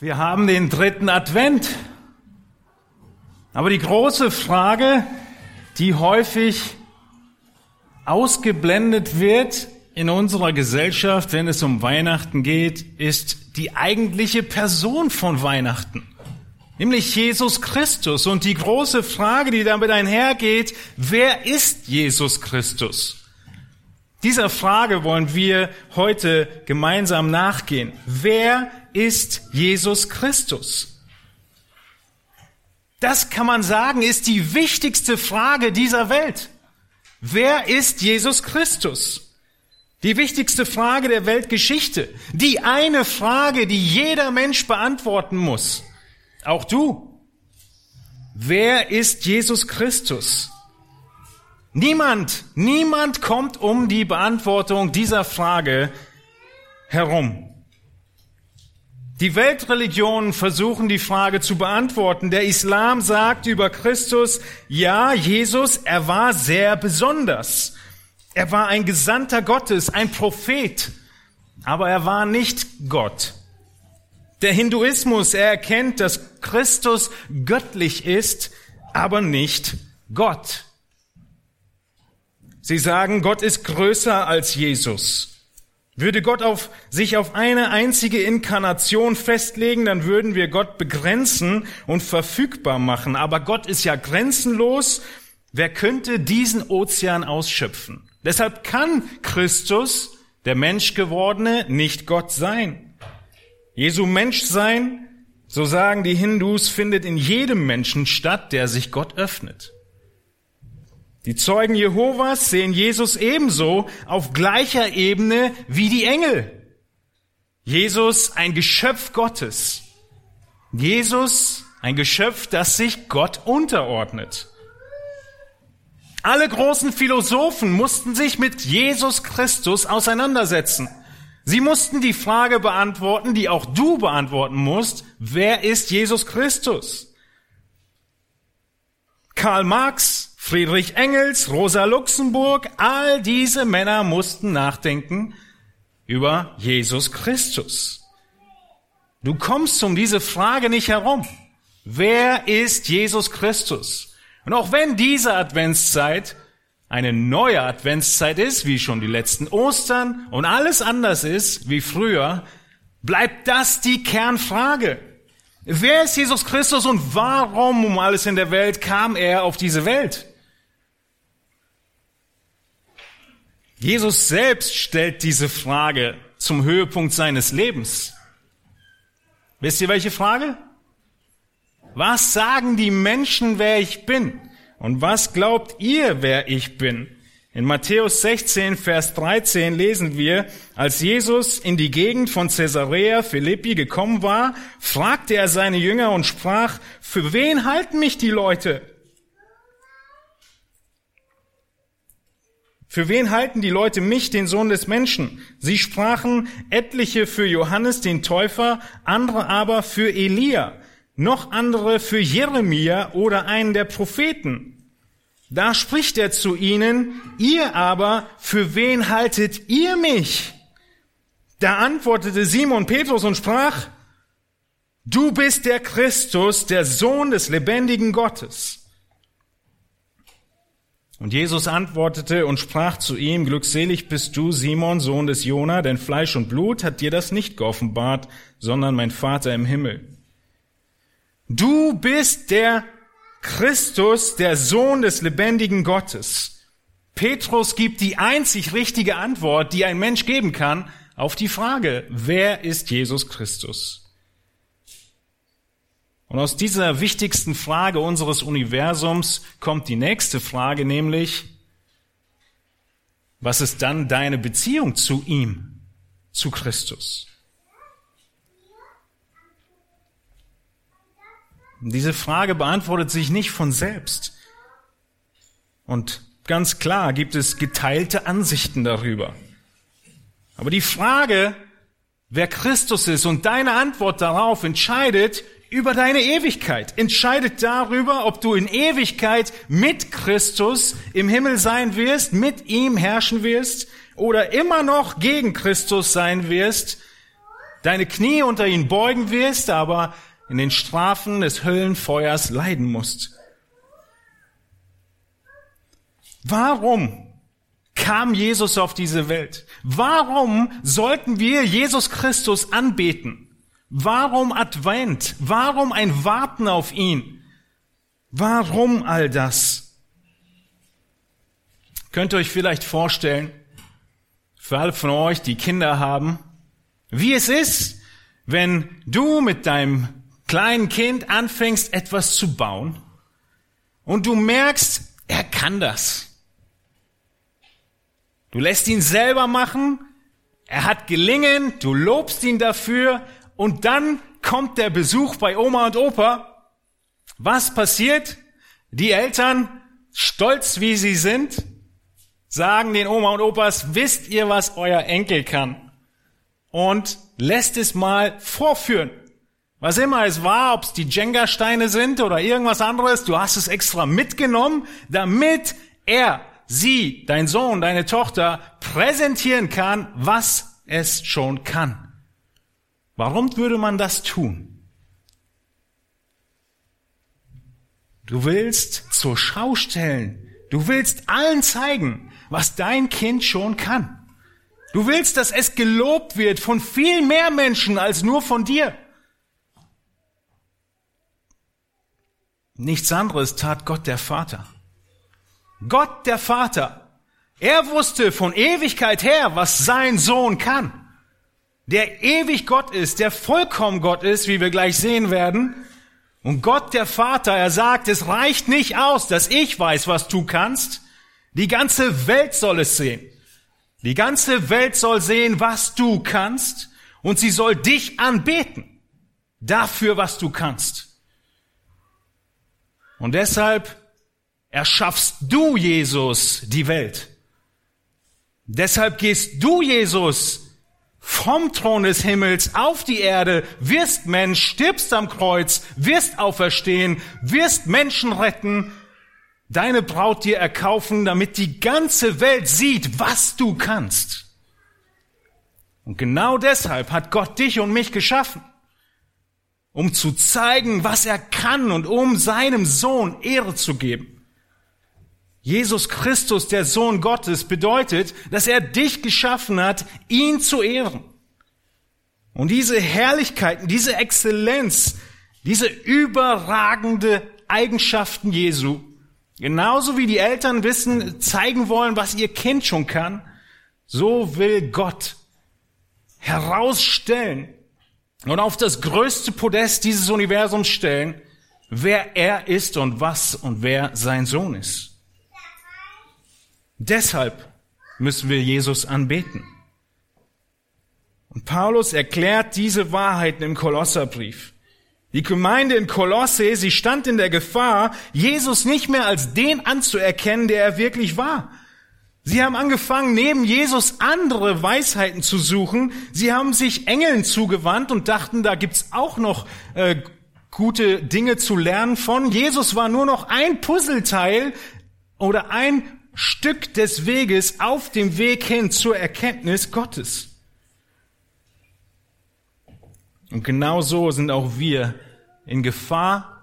Wir haben den dritten Advent. Aber die große Frage, die häufig ausgeblendet wird in unserer Gesellschaft, wenn es um Weihnachten geht, ist die eigentliche Person von Weihnachten. Nämlich Jesus Christus. Und die große Frage, die damit einhergeht, wer ist Jesus Christus? Dieser Frage wollen wir heute gemeinsam nachgehen. Wer ist Jesus Christus? Das kann man sagen, ist die wichtigste Frage dieser Welt. Wer ist Jesus Christus? Die wichtigste Frage der Weltgeschichte. Die eine Frage, die jeder Mensch beantworten muss. Auch du. Wer ist Jesus Christus? Niemand, niemand kommt um die Beantwortung dieser Frage herum. Die Weltreligionen versuchen die Frage zu beantworten. Der Islam sagt über Christus, ja, Jesus, er war sehr besonders. Er war ein Gesandter Gottes, ein Prophet, aber er war nicht Gott. Der Hinduismus, er erkennt, dass Christus göttlich ist, aber nicht Gott. Sie sagen, Gott ist größer als Jesus. Würde Gott auf, sich auf eine einzige Inkarnation festlegen, dann würden wir Gott begrenzen und verfügbar machen. Aber Gott ist ja grenzenlos. Wer könnte diesen Ozean ausschöpfen? Deshalb kann Christus, der Menschgewordene, nicht Gott sein. Jesu Menschsein, so sagen die Hindus, findet in jedem Menschen statt, der sich Gott öffnet. Die Zeugen Jehovas sehen Jesus ebenso auf gleicher Ebene wie die Engel. Jesus ein Geschöpf Gottes. Jesus ein Geschöpf, das sich Gott unterordnet. Alle großen Philosophen mussten sich mit Jesus Christus auseinandersetzen. Sie mussten die Frage beantworten, die auch du beantworten musst, wer ist Jesus Christus? Karl Marx Friedrich Engels, Rosa Luxemburg, all diese Männer mussten nachdenken über Jesus Christus. Du kommst um diese Frage nicht herum. Wer ist Jesus Christus? Und auch wenn diese Adventszeit eine neue Adventszeit ist, wie schon die letzten Ostern und alles anders ist wie früher, bleibt das die Kernfrage. Wer ist Jesus Christus und warum um alles in der Welt kam er auf diese Welt? Jesus selbst stellt diese Frage zum Höhepunkt seines Lebens. Wisst ihr welche Frage? Was sagen die Menschen, wer ich bin? Und was glaubt ihr, wer ich bin? In Matthäus 16, Vers 13 lesen wir, als Jesus in die Gegend von Caesarea Philippi gekommen war, fragte er seine Jünger und sprach, für wen halten mich die Leute? Für wen halten die Leute mich, den Sohn des Menschen? Sie sprachen etliche für Johannes den Täufer, andere aber für Elia, noch andere für Jeremia oder einen der Propheten. Da spricht er zu ihnen, ihr aber, für wen haltet ihr mich? Da antwortete Simon Petrus und sprach, du bist der Christus, der Sohn des lebendigen Gottes. Und Jesus antwortete und sprach zu ihm, Glückselig bist du, Simon, Sohn des Jona, denn Fleisch und Blut hat dir das nicht geoffenbart, sondern mein Vater im Himmel. Du bist der Christus, der Sohn des lebendigen Gottes. Petrus gibt die einzig richtige Antwort, die ein Mensch geben kann, auf die Frage, wer ist Jesus Christus? Und aus dieser wichtigsten Frage unseres Universums kommt die nächste Frage, nämlich, was ist dann deine Beziehung zu ihm, zu Christus? Diese Frage beantwortet sich nicht von selbst. Und ganz klar gibt es geteilte Ansichten darüber. Aber die Frage, wer Christus ist und deine Antwort darauf entscheidet über deine Ewigkeit, entscheidet darüber, ob du in Ewigkeit mit Christus im Himmel sein wirst, mit ihm herrschen wirst oder immer noch gegen Christus sein wirst deine Knie unter ihn beugen wirst, aber in den Strafen des Höllenfeuers leiden musst. Warum kam Jesus auf diese Welt? Warum sollten wir Jesus Christus anbeten? Warum Advent? Warum ein Warten auf ihn? Warum all das? Könnt ihr euch vielleicht vorstellen, für alle von euch, die Kinder haben, wie es ist, wenn du mit deinem kleinen Kind anfängst, etwas zu bauen und du merkst, er kann das. Du lässt ihn selber machen, er hat gelingen, du lobst ihn dafür und dann kommt der Besuch bei Oma und Opa. Was passiert? Die Eltern, stolz wie sie sind, sagen den Oma und Opas, wisst ihr, was euer Enkel kann? Und lässt es mal vorführen. Was immer es war, ob es die Jenga-Steine sind oder irgendwas anderes, du hast es extra mitgenommen, damit er sie, dein Sohn, deine Tochter präsentieren kann, was es schon kann. Warum würde man das tun? Du willst zur Schau stellen. Du willst allen zeigen, was dein Kind schon kann. Du willst, dass es gelobt wird von viel mehr Menschen als nur von dir. Nichts anderes tat Gott der Vater. Gott der Vater, er wusste von Ewigkeit her, was sein Sohn kann. Der ewig Gott ist, der vollkommen Gott ist, wie wir gleich sehen werden. Und Gott der Vater, er sagt, es reicht nicht aus, dass ich weiß, was du kannst. Die ganze Welt soll es sehen. Die ganze Welt soll sehen, was du kannst. Und sie soll dich anbeten. Dafür, was du kannst. Und deshalb erschaffst du, Jesus, die Welt. Deshalb gehst du, Jesus, vom Thron des Himmels auf die Erde, wirst Mensch, stirbst am Kreuz, wirst auferstehen, wirst Menschen retten, deine Braut dir erkaufen, damit die ganze Welt sieht, was du kannst. Und genau deshalb hat Gott dich und mich geschaffen, um zu zeigen, was er kann und um seinem Sohn Ehre zu geben. Jesus Christus, der Sohn Gottes, bedeutet, dass er dich geschaffen hat, ihn zu ehren. Und diese Herrlichkeiten, diese Exzellenz, diese überragende Eigenschaften Jesu, genauso wie die Eltern wissen, zeigen wollen, was ihr Kind schon kann, so will Gott herausstellen und auf das größte Podest dieses Universums stellen, wer er ist und was und wer sein Sohn ist. Deshalb müssen wir Jesus anbeten. Und Paulus erklärt diese Wahrheiten im Kolosserbrief. Die Gemeinde in Kolosse, sie stand in der Gefahr, Jesus nicht mehr als den anzuerkennen, der er wirklich war. Sie haben angefangen, neben Jesus andere Weisheiten zu suchen. Sie haben sich Engeln zugewandt und dachten, da gibt's auch noch äh, gute Dinge zu lernen von. Jesus war nur noch ein Puzzleteil oder ein Stück des Weges auf dem Weg hin zur Erkenntnis Gottes. Und genau so sind auch wir in Gefahr,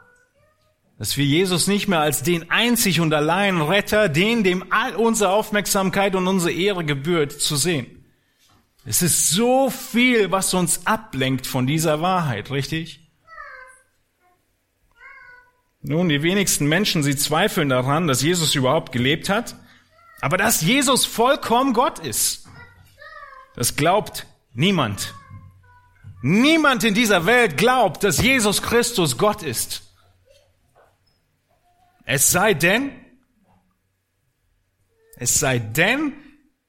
dass wir Jesus nicht mehr als den einzig und allein Retter, den dem all unsere Aufmerksamkeit und unsere Ehre gebührt, zu sehen. Es ist so viel, was uns ablenkt von dieser Wahrheit, richtig? Nun, die wenigsten Menschen, sie zweifeln daran, dass Jesus überhaupt gelebt hat. Aber dass Jesus vollkommen Gott ist, das glaubt niemand. Niemand in dieser Welt glaubt, dass Jesus Christus Gott ist. Es sei denn, es sei denn,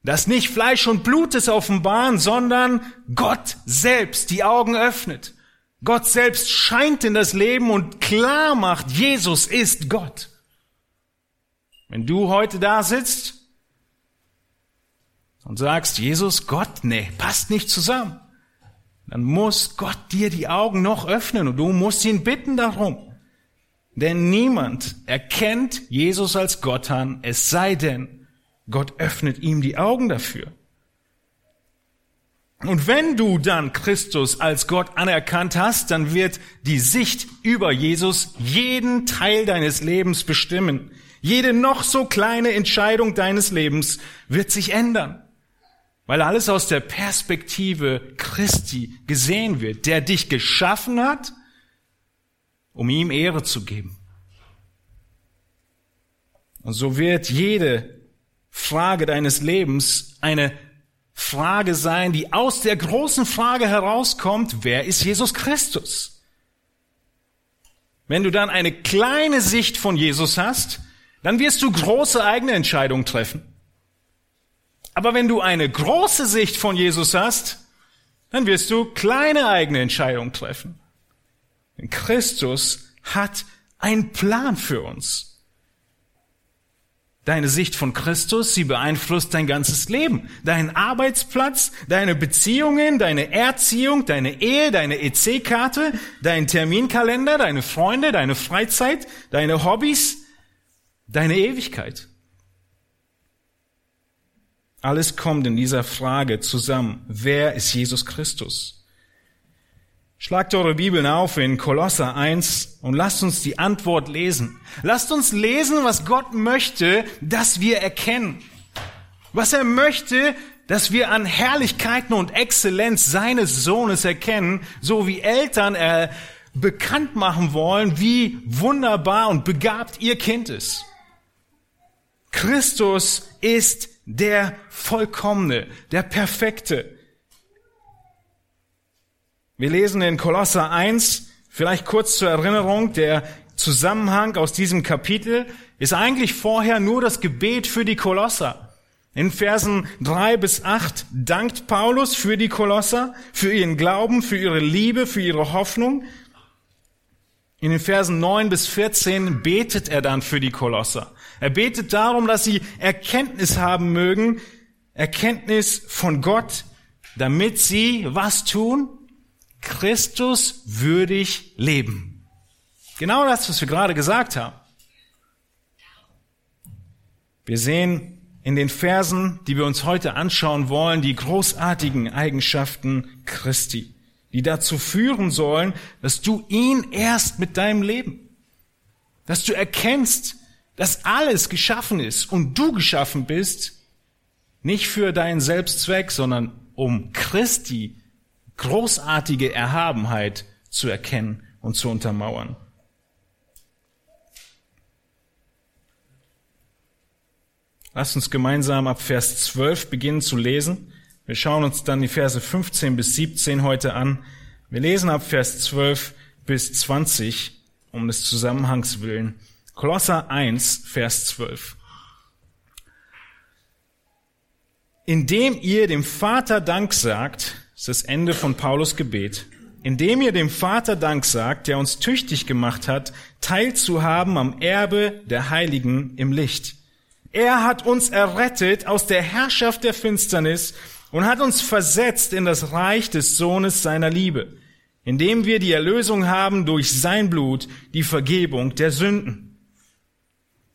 dass nicht Fleisch und Blut es offenbaren, sondern Gott selbst die Augen öffnet. Gott selbst scheint in das Leben und klar macht, Jesus ist Gott. Wenn du heute da sitzt und sagst, Jesus, Gott, nee, passt nicht zusammen, dann muss Gott dir die Augen noch öffnen und du musst ihn bitten darum. Denn niemand erkennt Jesus als Gott an, es sei denn, Gott öffnet ihm die Augen dafür. Und wenn du dann Christus als Gott anerkannt hast, dann wird die Sicht über Jesus jeden Teil deines Lebens bestimmen. Jede noch so kleine Entscheidung deines Lebens wird sich ändern, weil alles aus der Perspektive Christi gesehen wird, der dich geschaffen hat, um ihm Ehre zu geben. Und so wird jede Frage deines Lebens eine Frage sein, die aus der großen Frage herauskommt, wer ist Jesus Christus? Wenn du dann eine kleine Sicht von Jesus hast, dann wirst du große eigene Entscheidungen treffen. Aber wenn du eine große Sicht von Jesus hast, dann wirst du kleine eigene Entscheidungen treffen. Denn Christus hat einen Plan für uns deine Sicht von Christus, sie beeinflusst dein ganzes Leben. Deinen Arbeitsplatz, deine Beziehungen, deine Erziehung, deine Ehe, deine EC-Karte, dein Terminkalender, deine Freunde, deine Freizeit, deine Hobbys, deine Ewigkeit. Alles kommt in dieser Frage zusammen. Wer ist Jesus Christus? Schlagt eure Bibeln auf in Kolosser 1 und lasst uns die Antwort lesen. Lasst uns lesen, was Gott möchte, dass wir erkennen. Was er möchte, dass wir an Herrlichkeiten und Exzellenz seines Sohnes erkennen, so wie Eltern äh, bekannt machen wollen, wie wunderbar und begabt ihr Kind ist. Christus ist der Vollkommene, der Perfekte. Wir lesen in Kolosser 1, vielleicht kurz zur Erinnerung, der Zusammenhang aus diesem Kapitel ist eigentlich vorher nur das Gebet für die Kolosser. In Versen 3 bis 8 dankt Paulus für die Kolosser, für ihren Glauben, für ihre Liebe, für ihre Hoffnung. In den Versen 9 bis 14 betet er dann für die Kolosser. Er betet darum, dass sie Erkenntnis haben mögen, Erkenntnis von Gott, damit sie was tun? Christus würdig leben. Genau das, was wir gerade gesagt haben. Wir sehen in den Versen, die wir uns heute anschauen wollen, die großartigen Eigenschaften Christi, die dazu führen sollen, dass du ihn erst mit deinem Leben, dass du erkennst, dass alles geschaffen ist und du geschaffen bist, nicht für deinen Selbstzweck, sondern um Christi großartige Erhabenheit zu erkennen und zu untermauern. Lasst uns gemeinsam ab Vers 12 beginnen zu lesen. Wir schauen uns dann die Verse 15 bis 17 heute an. Wir lesen ab Vers 12 bis 20 um des Zusammenhangs willen. Kolosser 1, Vers 12. Indem ihr dem Vater Dank sagt, ist das Ende von Paulus Gebet. Indem ihr dem Vater Dank sagt, der uns tüchtig gemacht hat, teilzuhaben am Erbe der Heiligen im Licht. Er hat uns errettet aus der Herrschaft der Finsternis und hat uns versetzt in das Reich des Sohnes seiner Liebe, indem wir die Erlösung haben durch sein Blut, die Vergebung der Sünden.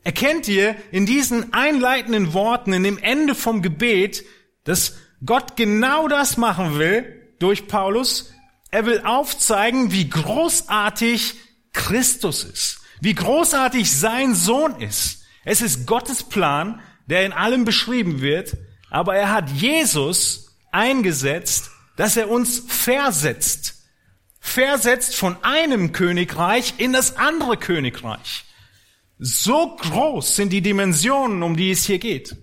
Erkennt ihr in diesen einleitenden Worten, in dem Ende vom Gebet, dass Gott genau das machen will durch Paulus. Er will aufzeigen, wie großartig Christus ist, wie großartig sein Sohn ist. Es ist Gottes Plan, der in allem beschrieben wird, aber er hat Jesus eingesetzt, dass er uns versetzt. Versetzt von einem Königreich in das andere Königreich. So groß sind die Dimensionen, um die es hier geht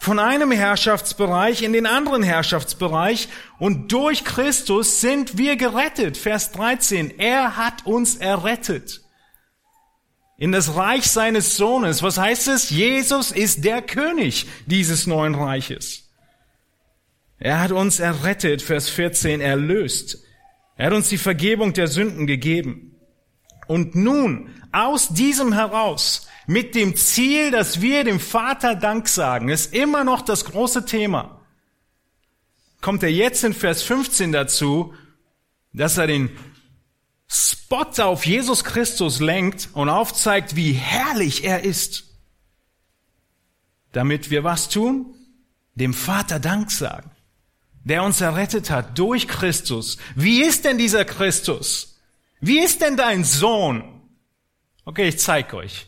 von einem Herrschaftsbereich in den anderen Herrschaftsbereich und durch Christus sind wir gerettet. Vers 13. Er hat uns errettet. In das Reich seines Sohnes. Was heißt es? Jesus ist der König dieses neuen Reiches. Er hat uns errettet, Vers 14, erlöst. Er hat uns die Vergebung der Sünden gegeben. Und nun, aus diesem heraus, mit dem Ziel, dass wir dem Vater Dank sagen, ist immer noch das große Thema. Kommt er jetzt in Vers 15 dazu, dass er den Spot auf Jesus Christus lenkt und aufzeigt, wie herrlich er ist. Damit wir was tun? Dem Vater Dank sagen. der uns errettet hat durch Christus. Wie ist denn dieser Christus? Wie ist denn dein Sohn? Okay, ich zeig euch,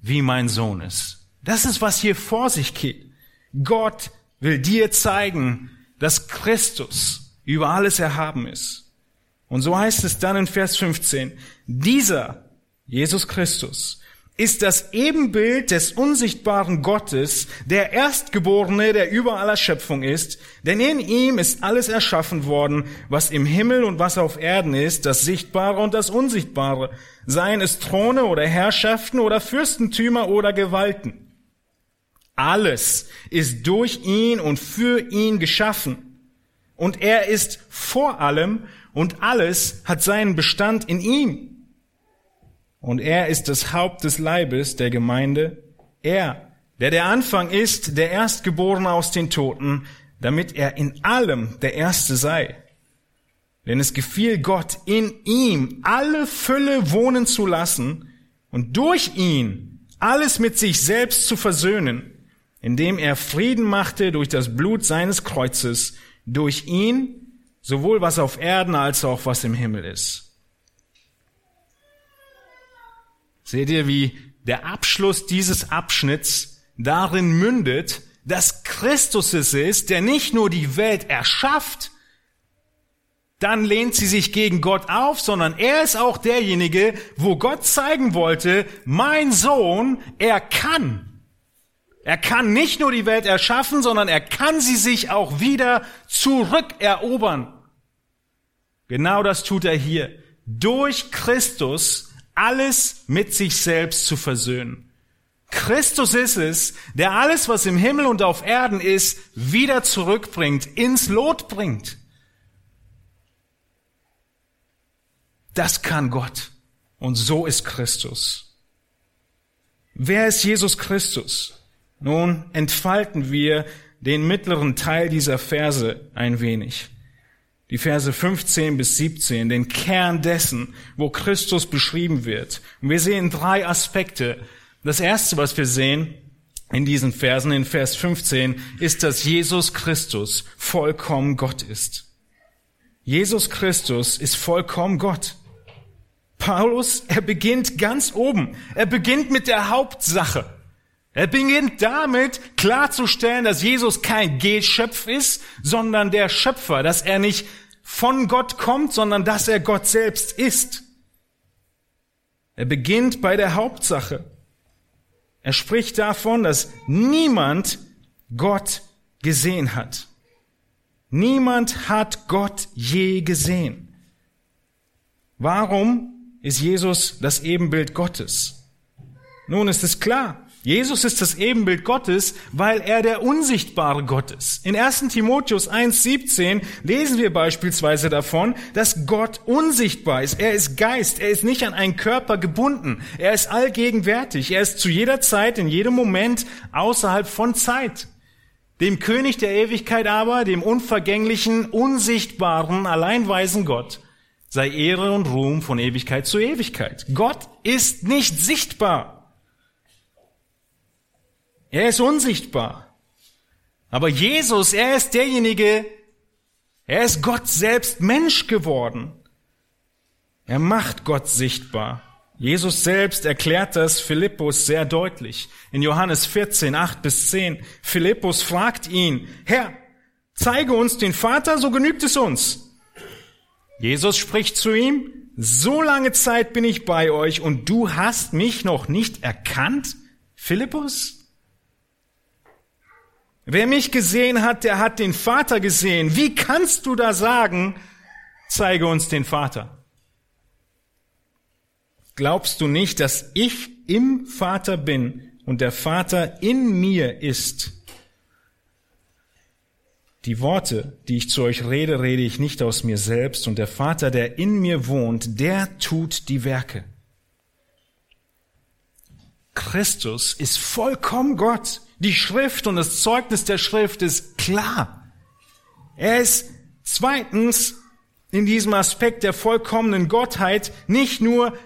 wie mein Sohn ist. Das ist, was hier vor sich geht. Gott will dir zeigen, dass Christus über alles erhaben ist. Und so heißt es dann in Vers 15, dieser, Jesus Christus, ist das Ebenbild des unsichtbaren Gottes, der Erstgeborene, der über aller Schöpfung ist, denn in ihm ist alles erschaffen worden, was im Himmel und was auf Erden ist, das Sichtbare und das Unsichtbare, seien es Throne oder Herrschaften oder Fürstentümer oder Gewalten. Alles ist durch ihn und für ihn geschaffen. Und er ist vor allem und alles hat seinen Bestand in ihm. Und er ist das Haupt des Leibes der Gemeinde. Er, der der Anfang ist, der Erstgeborene aus den Toten, damit er in allem der Erste sei. Denn es gefiel Gott, in ihm alle Fülle wohnen zu lassen und durch ihn alles mit sich selbst zu versöhnen, indem er Frieden machte durch das Blut seines Kreuzes, durch ihn sowohl was auf Erden als auch was im Himmel ist. Seht ihr, wie der Abschluss dieses Abschnitts darin mündet, dass Christus es ist, der nicht nur die Welt erschafft, dann lehnt sie sich gegen Gott auf, sondern er ist auch derjenige, wo Gott zeigen wollte, mein Sohn, er kann. Er kann nicht nur die Welt erschaffen, sondern er kann sie sich auch wieder zurückerobern. Genau das tut er hier. Durch Christus alles mit sich selbst zu versöhnen. Christus ist es, der alles, was im Himmel und auf Erden ist, wieder zurückbringt, ins Lot bringt. Das kann Gott. Und so ist Christus. Wer ist Jesus Christus? Nun entfalten wir den mittleren Teil dieser Verse ein wenig die Verse 15 bis 17, den Kern dessen, wo Christus beschrieben wird. Und wir sehen drei Aspekte. Das erste, was wir sehen in diesen Versen, in Vers 15, ist, dass Jesus Christus vollkommen Gott ist. Jesus Christus ist vollkommen Gott. Paulus, er beginnt ganz oben. Er beginnt mit der Hauptsache. Er beginnt damit klarzustellen, dass Jesus kein Geschöpf ist, sondern der Schöpfer, dass er nicht von Gott kommt, sondern dass er Gott selbst ist. Er beginnt bei der Hauptsache. Er spricht davon, dass niemand Gott gesehen hat. Niemand hat Gott je gesehen. Warum ist Jesus das Ebenbild Gottes? Nun ist es klar. Jesus ist das Ebenbild Gottes, weil er der unsichtbare Gott ist. In 1 Timotheus 1.17 lesen wir beispielsweise davon, dass Gott unsichtbar ist. Er ist Geist, er ist nicht an einen Körper gebunden, er ist allgegenwärtig, er ist zu jeder Zeit, in jedem Moment außerhalb von Zeit. Dem König der Ewigkeit aber, dem unvergänglichen, unsichtbaren, alleinweisen Gott, sei Ehre und Ruhm von Ewigkeit zu Ewigkeit. Gott ist nicht sichtbar. Er ist unsichtbar. Aber Jesus, er ist derjenige, er ist Gott selbst Mensch geworden. Er macht Gott sichtbar. Jesus selbst erklärt das Philippus sehr deutlich. In Johannes 14, 8 bis 10. Philippus fragt ihn, Herr, zeige uns den Vater, so genügt es uns. Jesus spricht zu ihm, so lange Zeit bin ich bei euch und du hast mich noch nicht erkannt, Philippus? Wer mich gesehen hat, der hat den Vater gesehen. Wie kannst du da sagen, zeige uns den Vater? Glaubst du nicht, dass ich im Vater bin und der Vater in mir ist? Die Worte, die ich zu euch rede, rede ich nicht aus mir selbst, und der Vater, der in mir wohnt, der tut die Werke. Christus ist vollkommen Gott. Die Schrift und das Zeugnis der Schrift ist klar. Er ist zweitens in diesem Aspekt der vollkommenen Gottheit nicht nur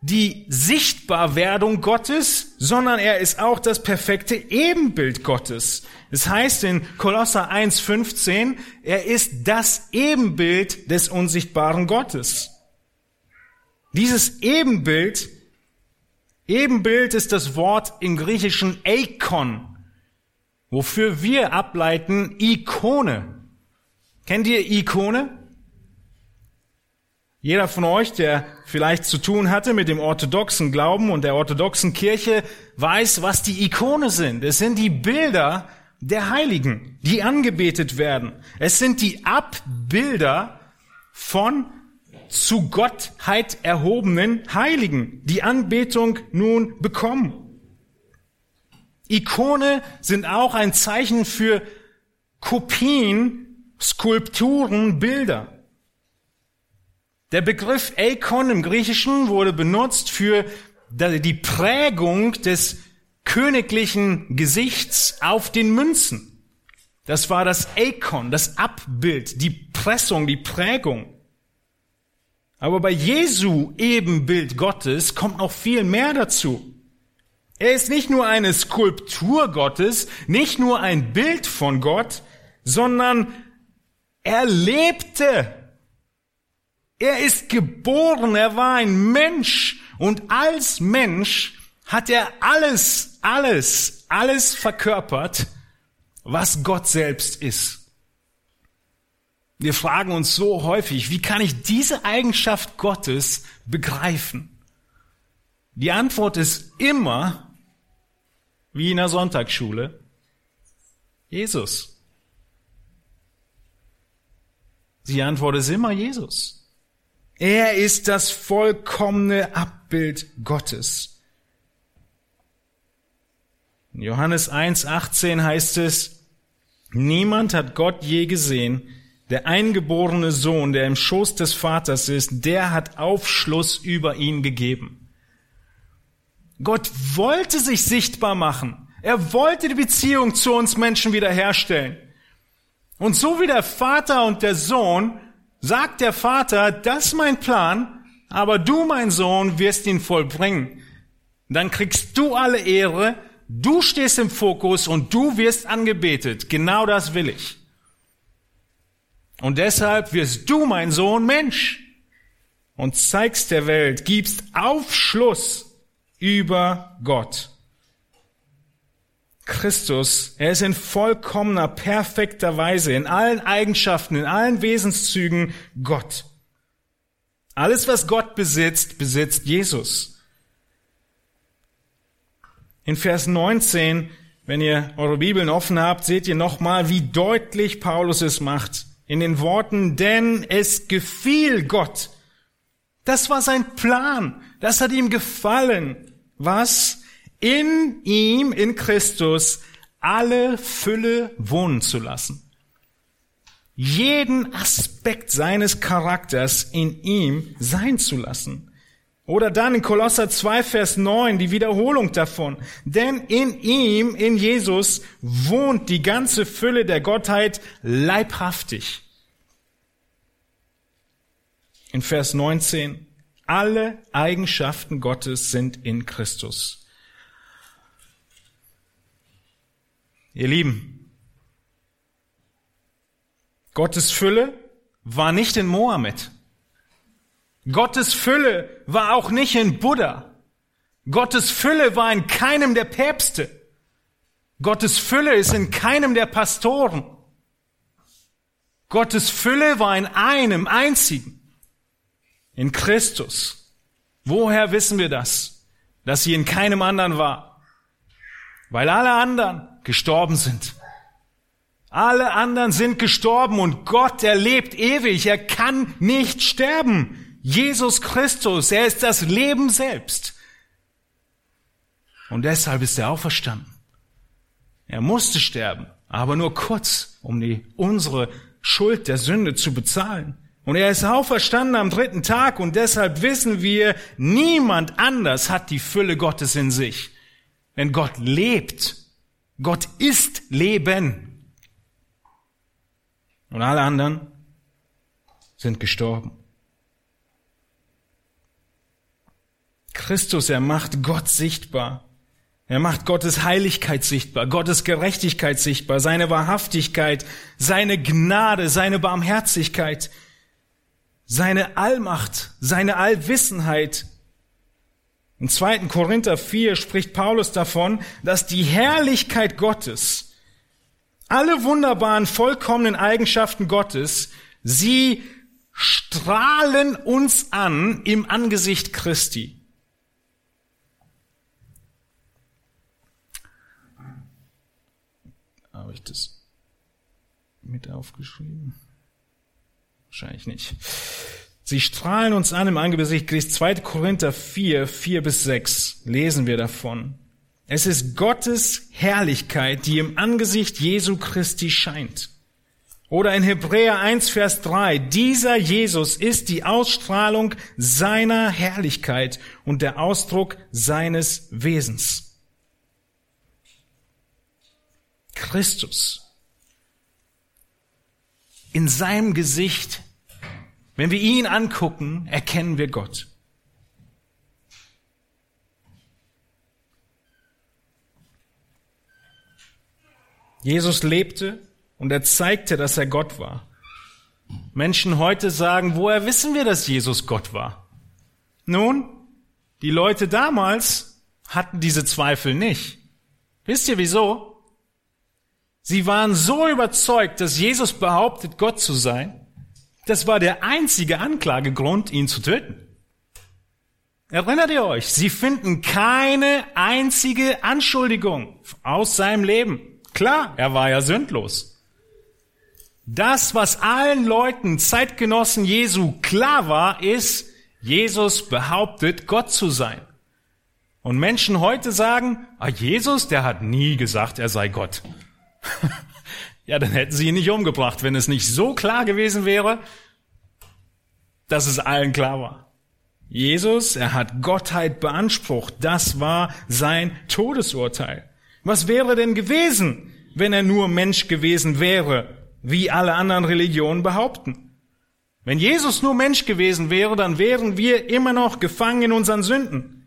die Sichtbarwerdung Gottes, sondern er ist auch das perfekte Ebenbild Gottes. Es heißt in Kolosser 1,15, er ist das Ebenbild des unsichtbaren Gottes. Dieses Ebenbild, Ebenbild ist das Wort im Griechischen Eikon, wofür wir ableiten Ikone. Kennt ihr Ikone? Jeder von euch, der vielleicht zu tun hatte mit dem orthodoxen Glauben und der orthodoxen Kirche, weiß, was die Ikone sind. Es sind die Bilder der Heiligen, die angebetet werden. Es sind die Abbilder von zu Gottheit erhobenen Heiligen, die Anbetung nun bekommen. Ikone sind auch ein Zeichen für Kopien, Skulpturen, Bilder. Der Begriff Eikon im Griechischen wurde benutzt für die Prägung des königlichen Gesichts auf den Münzen. Das war das Eikon, das Abbild, die Pressung, die Prägung. Aber bei Jesu Ebenbild Gottes kommt noch viel mehr dazu. Er ist nicht nur eine Skulptur Gottes, nicht nur ein Bild von Gott, sondern er lebte er ist geboren, er war ein Mensch und als Mensch hat er alles, alles, alles verkörpert, was Gott selbst ist. Wir fragen uns so häufig, wie kann ich diese Eigenschaft Gottes begreifen? Die Antwort ist immer, wie in der Sonntagsschule, Jesus. Die Antwort ist immer Jesus. Er ist das vollkommene Abbild Gottes. In Johannes 1.18 heißt es, niemand hat Gott je gesehen, der eingeborene Sohn, der im Schoß des Vaters ist, der hat Aufschluss über ihn gegeben. Gott wollte sich sichtbar machen. Er wollte die Beziehung zu uns Menschen wiederherstellen. Und so wie der Vater und der Sohn sagt der Vater, das ist mein Plan, aber du, mein Sohn, wirst ihn vollbringen. Dann kriegst du alle Ehre, du stehst im Fokus und du wirst angebetet. Genau das will ich. Und deshalb wirst du, mein Sohn, Mensch und zeigst der Welt, gibst Aufschluss über Gott. Christus, er ist in vollkommener, perfekter Weise, in allen Eigenschaften, in allen Wesenszügen Gott. Alles, was Gott besitzt, besitzt Jesus. In Vers 19, wenn ihr eure Bibeln offen habt, seht ihr nochmal, wie deutlich Paulus es macht. In den Worten, denn es gefiel Gott. Das war sein Plan. Das hat ihm gefallen. Was? in ihm, in Christus, alle Fülle wohnen zu lassen. Jeden Aspekt seines Charakters in ihm sein zu lassen. Oder dann in Kolosser 2, Vers 9, die Wiederholung davon. Denn in ihm, in Jesus, wohnt die ganze Fülle der Gottheit leibhaftig. In Vers 19, alle Eigenschaften Gottes sind in Christus. Ihr Lieben, Gottes Fülle war nicht in Mohammed. Gottes Fülle war auch nicht in Buddha. Gottes Fülle war in keinem der Päpste. Gottes Fülle ist in keinem der Pastoren. Gottes Fülle war in einem einzigen, in Christus. Woher wissen wir das? Dass sie in keinem anderen war? Weil alle anderen gestorben sind. Alle anderen sind gestorben und Gott, er lebt ewig, er kann nicht sterben. Jesus Christus, er ist das Leben selbst. Und deshalb ist er auferstanden. Er musste sterben, aber nur kurz, um die, unsere Schuld der Sünde zu bezahlen. Und er ist auferstanden am dritten Tag und deshalb wissen wir, niemand anders hat die Fülle Gottes in sich. Denn Gott lebt Gott ist Leben. Und alle anderen sind gestorben. Christus, er macht Gott sichtbar. Er macht Gottes Heiligkeit sichtbar, Gottes Gerechtigkeit sichtbar, seine Wahrhaftigkeit, seine Gnade, seine Barmherzigkeit, seine Allmacht, seine Allwissenheit. Im zweiten Korinther 4 spricht Paulus davon, dass die Herrlichkeit Gottes, alle wunderbaren, vollkommenen Eigenschaften Gottes, sie strahlen uns an im Angesicht Christi. Habe ich das mit aufgeschrieben? Wahrscheinlich nicht. Sie strahlen uns an im Angesicht Christi. 2. Korinther 4, 4 bis 6 lesen wir davon. Es ist Gottes Herrlichkeit, die im Angesicht Jesu Christi scheint. Oder in Hebräer 1, Vers 3, dieser Jesus ist die Ausstrahlung seiner Herrlichkeit und der Ausdruck seines Wesens. Christus. In seinem Gesicht, wenn wir ihn angucken, erkennen wir Gott. Jesus lebte und er zeigte, dass er Gott war. Menschen heute sagen, woher wissen wir, dass Jesus Gott war? Nun, die Leute damals hatten diese Zweifel nicht. Wisst ihr wieso? Sie waren so überzeugt, dass Jesus behauptet, Gott zu sein. Das war der einzige Anklagegrund, ihn zu töten. Erinnert ihr euch? Sie finden keine einzige Anschuldigung aus seinem Leben. Klar, er war ja sündlos. Das, was allen Leuten, Zeitgenossen Jesu klar war, ist, Jesus behauptet, Gott zu sein. Und Menschen heute sagen, ah, Jesus, der hat nie gesagt, er sei Gott. Ja, dann hätten sie ihn nicht umgebracht, wenn es nicht so klar gewesen wäre, dass es allen klar war. Jesus, er hat Gottheit beansprucht. Das war sein Todesurteil. Was wäre denn gewesen, wenn er nur Mensch gewesen wäre, wie alle anderen Religionen behaupten? Wenn Jesus nur Mensch gewesen wäre, dann wären wir immer noch gefangen in unseren Sünden.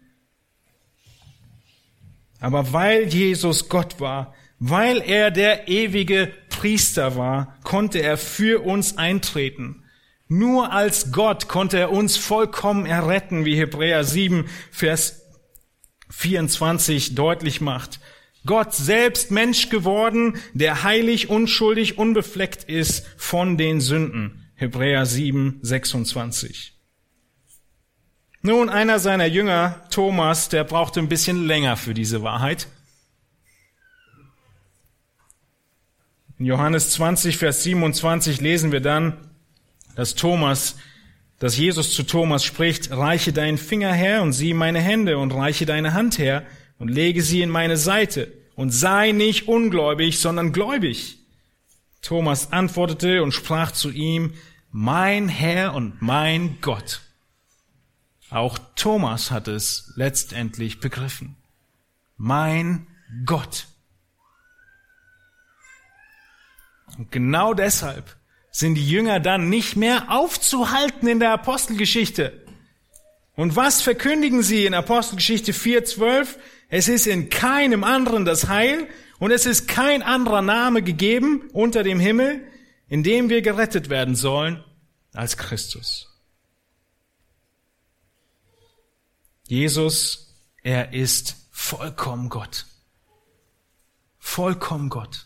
Aber weil Jesus Gott war, weil er der ewige Priester war, konnte er für uns eintreten. Nur als Gott konnte er uns vollkommen erretten, wie Hebräer 7, Vers 24 deutlich macht. Gott selbst Mensch geworden, der heilig, unschuldig, unbefleckt ist von den Sünden. Hebräer 7, 26. Nun, einer seiner Jünger, Thomas, der brauchte ein bisschen länger für diese Wahrheit. In Johannes 20, Vers 27 lesen wir dann, dass Thomas, dass Jesus zu Thomas spricht, reiche deinen Finger her und sieh meine Hände und reiche deine Hand her und lege sie in meine Seite und sei nicht ungläubig, sondern gläubig. Thomas antwortete und sprach zu ihm, mein Herr und mein Gott. Auch Thomas hat es letztendlich begriffen. Mein Gott. Und genau deshalb sind die Jünger dann nicht mehr aufzuhalten in der Apostelgeschichte. Und was verkündigen sie in Apostelgeschichte 4.12? Es ist in keinem anderen das Heil und es ist kein anderer Name gegeben unter dem Himmel, in dem wir gerettet werden sollen, als Christus. Jesus, er ist vollkommen Gott. Vollkommen Gott.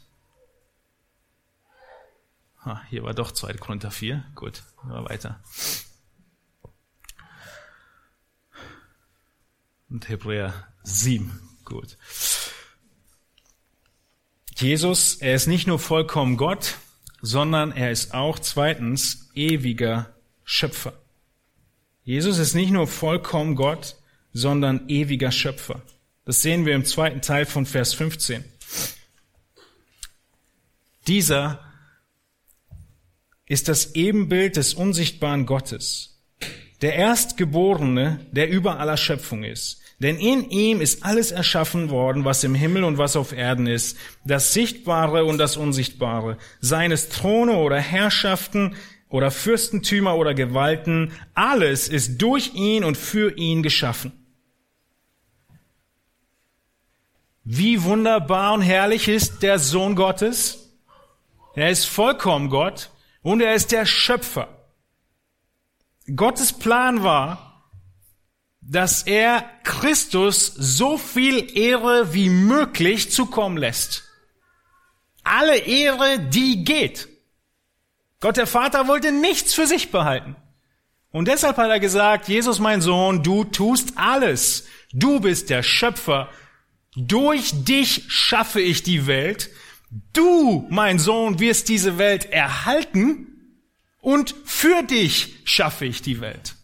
Ah, hier war doch 2. Korinther 4. Gut, mal weiter. Und Hebräer 7. Gut. Jesus, er ist nicht nur vollkommen Gott, sondern er ist auch zweitens ewiger Schöpfer. Jesus ist nicht nur vollkommen Gott, sondern ewiger Schöpfer. Das sehen wir im zweiten Teil von Vers 15. Dieser ist das Ebenbild des unsichtbaren Gottes, der Erstgeborene, der über aller Schöpfung ist. Denn in ihm ist alles erschaffen worden, was im Himmel und was auf Erden ist, das Sichtbare und das Unsichtbare, seines Throne oder Herrschaften oder Fürstentümer oder Gewalten, alles ist durch ihn und für ihn geschaffen. wie wunderbar und herrlich ist der Sohn Gottes. Er ist vollkommen Gott und er ist der Schöpfer. Gottes Plan war, dass er Christus so viel Ehre wie möglich zukommen lässt. Alle Ehre, die geht. Gott der Vater wollte nichts für sich behalten. Und deshalb hat er gesagt, Jesus mein Sohn, du tust alles. Du bist der Schöpfer. Durch dich schaffe ich die Welt. Du, mein Sohn, wirst diese Welt erhalten und für dich schaffe ich die Welt.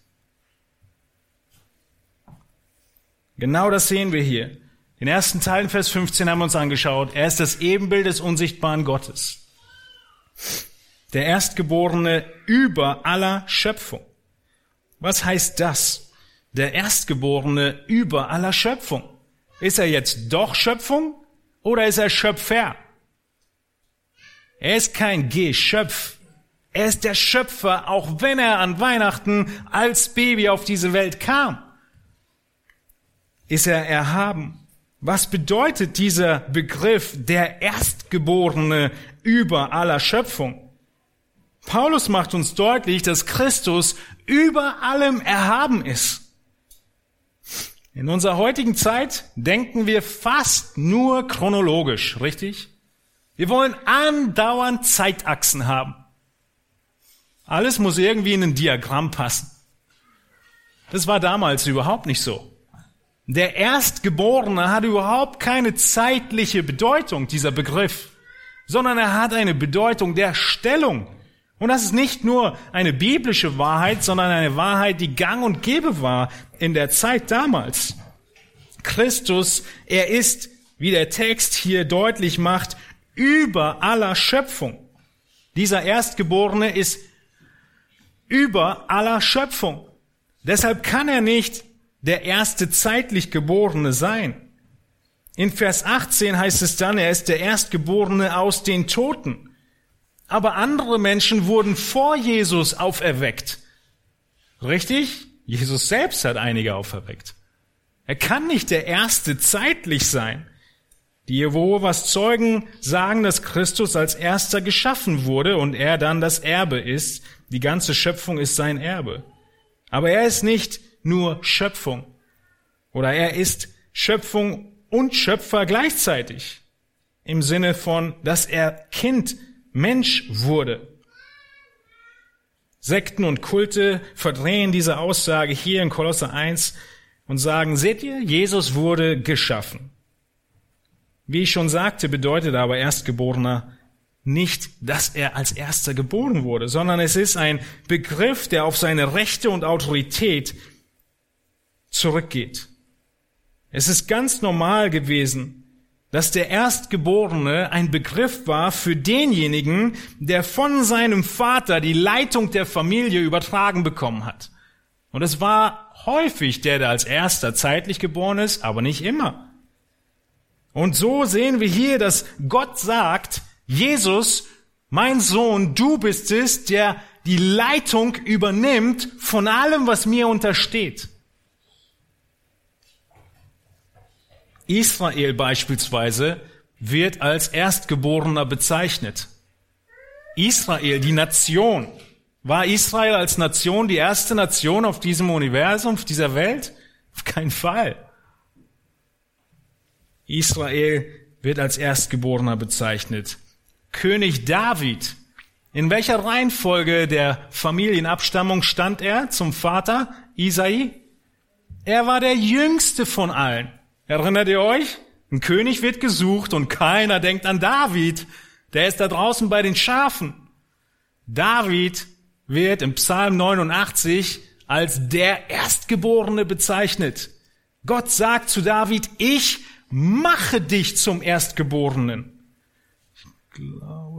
Genau das sehen wir hier. Den ersten Teil in Vers 15 haben wir uns angeschaut. Er ist das Ebenbild des unsichtbaren Gottes. Der Erstgeborene über aller Schöpfung. Was heißt das? Der Erstgeborene über aller Schöpfung. Ist er jetzt doch Schöpfung oder ist er Schöpfer? Er ist kein Geschöpf. Er ist der Schöpfer, auch wenn er an Weihnachten als Baby auf diese Welt kam. Ist er erhaben? Was bedeutet dieser Begriff der Erstgeborene über aller Schöpfung? Paulus macht uns deutlich, dass Christus über allem erhaben ist. In unserer heutigen Zeit denken wir fast nur chronologisch, richtig? Wir wollen andauernd Zeitachsen haben. Alles muss irgendwie in ein Diagramm passen. Das war damals überhaupt nicht so. Der Erstgeborene hat überhaupt keine zeitliche Bedeutung, dieser Begriff, sondern er hat eine Bedeutung der Stellung. Und das ist nicht nur eine biblische Wahrheit, sondern eine Wahrheit, die gang und gäbe war in der Zeit damals. Christus, er ist, wie der Text hier deutlich macht, über aller Schöpfung. Dieser Erstgeborene ist über aller Schöpfung. Deshalb kann er nicht der erste zeitlich Geborene sein. In Vers 18 heißt es dann, er ist der Erstgeborene aus den Toten. Aber andere Menschen wurden vor Jesus auferweckt. Richtig? Jesus selbst hat einige auferweckt. Er kann nicht der Erste zeitlich sein. Die Jehovas Zeugen sagen, dass Christus als Erster geschaffen wurde und er dann das Erbe ist, die ganze Schöpfung ist sein Erbe. Aber er ist nicht nur Schöpfung. Oder er ist Schöpfung und Schöpfer gleichzeitig. Im Sinne von, dass er Kind, Mensch wurde. Sekten und Kulte verdrehen diese Aussage hier in Kolosse 1 und sagen, seht ihr, Jesus wurde geschaffen. Wie ich schon sagte, bedeutet aber Erstgeborener nicht, dass er als erster geboren wurde, sondern es ist ein Begriff, der auf seine Rechte und Autorität zurückgeht. Es ist ganz normal gewesen, dass der Erstgeborene ein Begriff war für denjenigen, der von seinem Vater die Leitung der Familie übertragen bekommen hat. Und es war häufig der, der als erster zeitlich geboren ist, aber nicht immer. Und so sehen wir hier, dass Gott sagt, Jesus, mein Sohn, du bist es, der die Leitung übernimmt von allem, was mir untersteht. Israel beispielsweise wird als Erstgeborener bezeichnet. Israel, die Nation. War Israel als Nation die erste Nation auf diesem Universum, auf dieser Welt? Auf keinen Fall. Israel wird als Erstgeborener bezeichnet. König David. In welcher Reihenfolge der Familienabstammung stand er zum Vater Isai? Er war der jüngste von allen. Erinnert ihr euch? Ein König wird gesucht und keiner denkt an David. Der ist da draußen bei den Schafen. David wird im Psalm 89 als der Erstgeborene bezeichnet. Gott sagt zu David, ich mache dich zum Erstgeborenen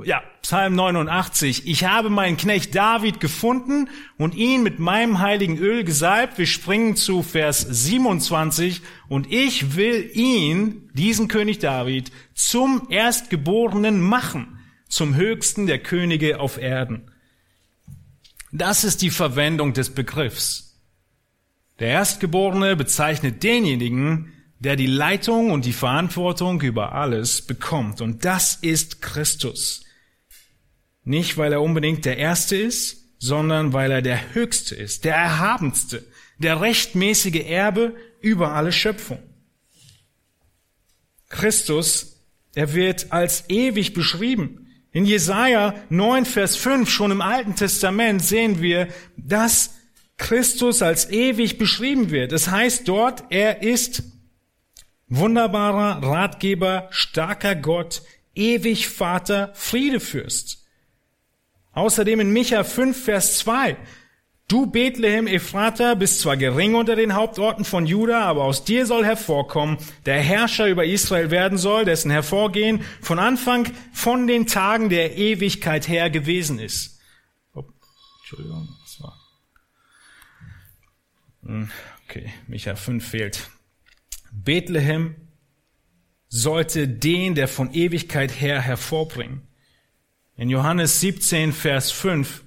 ja, Psalm 89. Ich habe meinen Knecht David gefunden und ihn mit meinem heiligen Öl gesalbt. Wir springen zu Vers 27 und ich will ihn, diesen König David, zum Erstgeborenen machen, zum höchsten der Könige auf Erden. Das ist die Verwendung des Begriffs. Der Erstgeborene bezeichnet denjenigen, der die Leitung und die Verantwortung über alles bekommt. Und das ist Christus. Nicht, weil er unbedingt der Erste ist, sondern weil er der Höchste ist, der Erhabenste, der rechtmäßige Erbe über alle Schöpfung. Christus, er wird als ewig beschrieben. In Jesaja 9, Vers 5, schon im Alten Testament sehen wir, dass Christus als ewig beschrieben wird. Es das heißt dort, er ist wunderbarer Ratgeber, starker Gott, ewig Vater, Friedefürst. Außerdem in Micha 5, Vers 2, Du Bethlehem Ephrata bist zwar gering unter den Hauptorten von Juda, aber aus dir soll hervorkommen, der Herrscher über Israel werden soll, dessen Hervorgehen von Anfang von den Tagen der Ewigkeit her gewesen ist. Oh, Entschuldigung, was war? Hm, okay, Micha 5 fehlt. Bethlehem sollte den, der von Ewigkeit her hervorbringen. In Johannes 17, Vers 5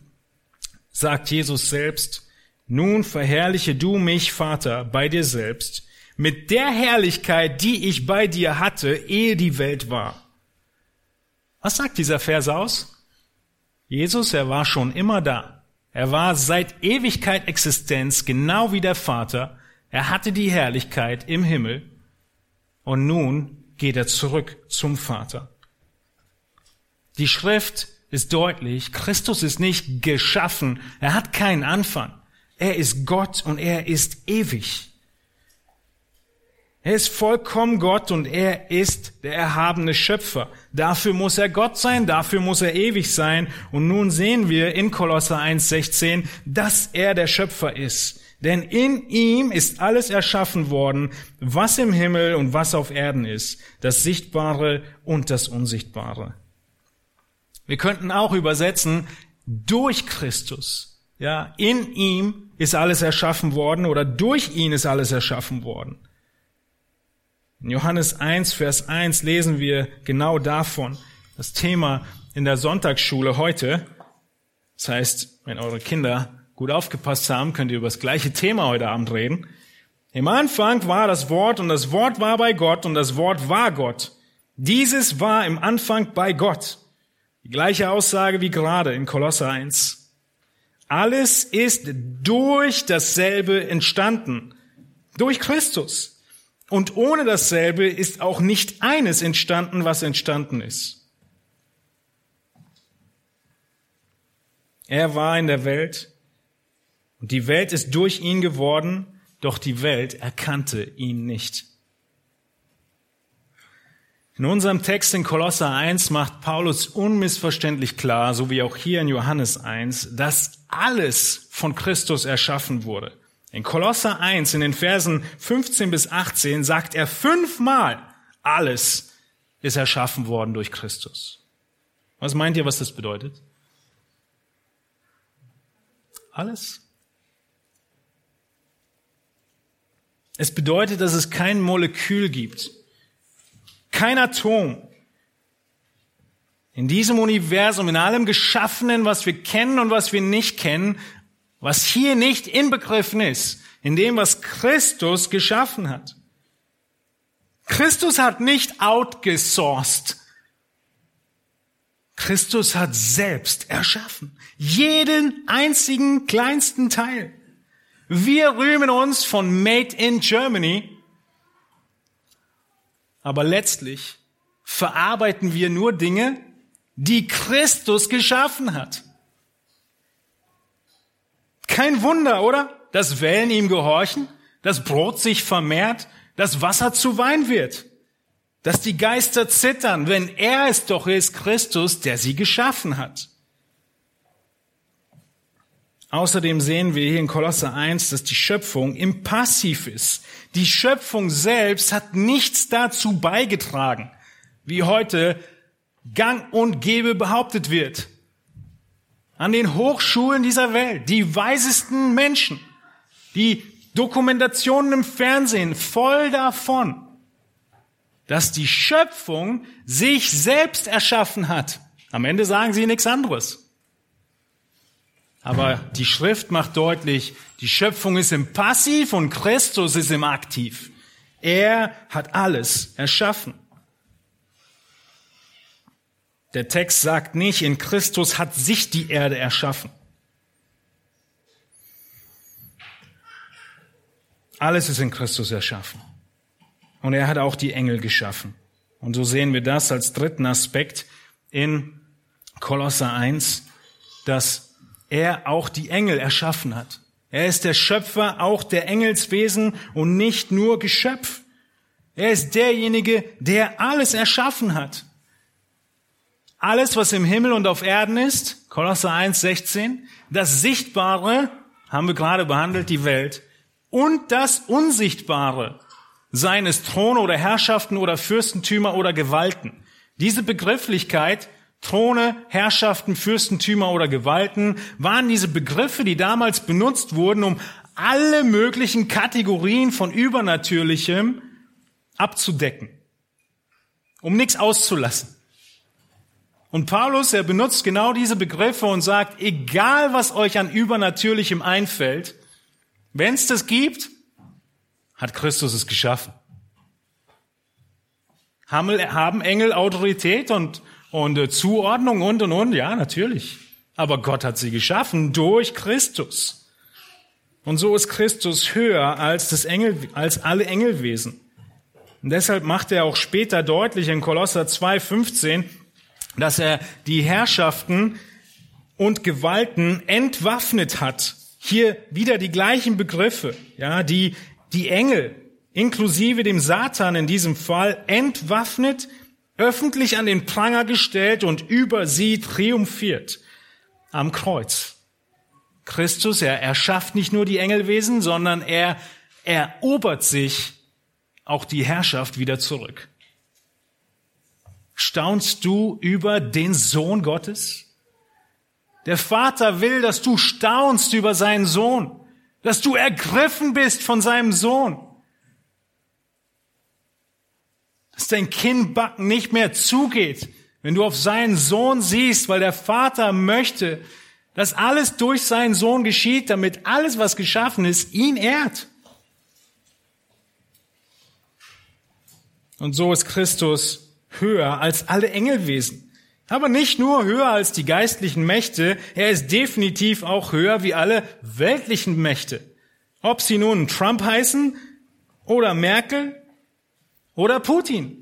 sagt Jesus selbst, nun verherrliche du mich, Vater, bei dir selbst, mit der Herrlichkeit, die ich bei dir hatte, ehe die Welt war. Was sagt dieser Vers aus? Jesus, er war schon immer da. Er war seit Ewigkeit Existenz, genau wie der Vater. Er hatte die Herrlichkeit im Himmel. Und nun geht er zurück zum Vater. Die Schrift ist deutlich, Christus ist nicht geschaffen, er hat keinen Anfang. Er ist Gott und er ist ewig. Er ist vollkommen Gott und er ist der erhabene Schöpfer. Dafür muss er Gott sein, dafür muss er ewig sein. Und nun sehen wir in Kolosser 1,16, dass er der Schöpfer ist. Denn in ihm ist alles erschaffen worden, was im Himmel und was auf Erden ist, das Sichtbare und das Unsichtbare. Wir könnten auch übersetzen, durch Christus. Ja, in ihm ist alles erschaffen worden oder durch ihn ist alles erschaffen worden. In Johannes 1, Vers 1 lesen wir genau davon. Das Thema in der Sonntagsschule heute. Das heißt, wenn eure Kinder gut aufgepasst haben, könnt ihr über das gleiche Thema heute Abend reden. Im Anfang war das Wort und das Wort war bei Gott und das Wort war Gott. Dieses war im Anfang bei Gott. Die gleiche Aussage wie gerade in Kolosser 1. Alles ist durch dasselbe entstanden. Durch Christus. Und ohne dasselbe ist auch nicht eines entstanden, was entstanden ist. Er war in der Welt und die Welt ist durch ihn geworden, doch die Welt erkannte ihn nicht. In unserem Text in Kolosser 1 macht Paulus unmissverständlich klar, so wie auch hier in Johannes 1, dass alles von Christus erschaffen wurde. In Kolosser 1, in den Versen 15 bis 18, sagt er fünfmal, alles ist erschaffen worden durch Christus. Was meint ihr, was das bedeutet? Alles. Es bedeutet, dass es kein Molekül gibt, kein Atom. In diesem Universum, in allem Geschaffenen, was wir kennen und was wir nicht kennen, was hier nicht inbegriffen ist, in dem, was Christus geschaffen hat. Christus hat nicht outgesourced. Christus hat selbst erschaffen. Jeden einzigen kleinsten Teil. Wir rühmen uns von Made in Germany, aber letztlich verarbeiten wir nur Dinge, die Christus geschaffen hat. Kein Wunder, oder? Dass Wellen ihm gehorchen, das Brot sich vermehrt, das Wasser zu Wein wird, dass die Geister zittern, wenn er es doch ist, Christus, der sie geschaffen hat. Außerdem sehen wir hier in Kolosse 1, dass die Schöpfung im Passiv ist. Die Schöpfung selbst hat nichts dazu beigetragen, wie heute gang und gäbe behauptet wird. An den Hochschulen dieser Welt, die weisesten Menschen, die Dokumentationen im Fernsehen voll davon, dass die Schöpfung sich selbst erschaffen hat. Am Ende sagen sie nichts anderes. Aber die Schrift macht deutlich, die Schöpfung ist im Passiv und Christus ist im Aktiv. Er hat alles erschaffen. Der Text sagt nicht, in Christus hat sich die Erde erschaffen. Alles ist in Christus erschaffen. Und er hat auch die Engel geschaffen. Und so sehen wir das als dritten Aspekt in Kolosser 1, dass er auch die Engel erschaffen hat. Er ist der Schöpfer auch der Engelswesen und nicht nur Geschöpf. Er ist derjenige, der alles erschaffen hat. Alles, was im Himmel und auf Erden ist, Kolosser 1, 16, das Sichtbare, haben wir gerade behandelt, die Welt, und das Unsichtbare, seien es Throne oder Herrschaften oder Fürstentümer oder Gewalten. Diese Begrifflichkeit Throne, Herrschaften, Fürstentümer oder Gewalten waren diese Begriffe, die damals benutzt wurden, um alle möglichen Kategorien von Übernatürlichem abzudecken, um nichts auszulassen. Und Paulus, er benutzt genau diese Begriffe und sagt, egal was euch an Übernatürlichem einfällt, wenn es das gibt, hat Christus es geschaffen. Haben Engel Autorität und und äh, Zuordnung und und und, ja, natürlich. Aber Gott hat sie geschaffen durch Christus. Und so ist Christus höher als das Engel, als alle Engelwesen. Und deshalb macht er auch später deutlich in Kolosser 2,15, dass er die Herrschaften und Gewalten entwaffnet hat. Hier wieder die gleichen Begriffe, ja, die, die Engel, inklusive dem Satan in diesem Fall, entwaffnet, öffentlich an den Pranger gestellt und über sie triumphiert am Kreuz. Christus, er erschafft nicht nur die Engelwesen, sondern er erobert sich auch die Herrschaft wieder zurück. Staunst du über den Sohn Gottes? Der Vater will, dass du staunst über seinen Sohn, dass du ergriffen bist von seinem Sohn. Dass dein Kinnbacken nicht mehr zugeht, wenn du auf seinen Sohn siehst, weil der Vater möchte, dass alles durch seinen Sohn geschieht, damit alles, was geschaffen ist, ihn ehrt. Und so ist Christus höher als alle Engelwesen. Aber nicht nur höher als die geistlichen Mächte, er ist definitiv auch höher wie alle weltlichen Mächte. Ob sie nun Trump heißen oder Merkel oder Putin.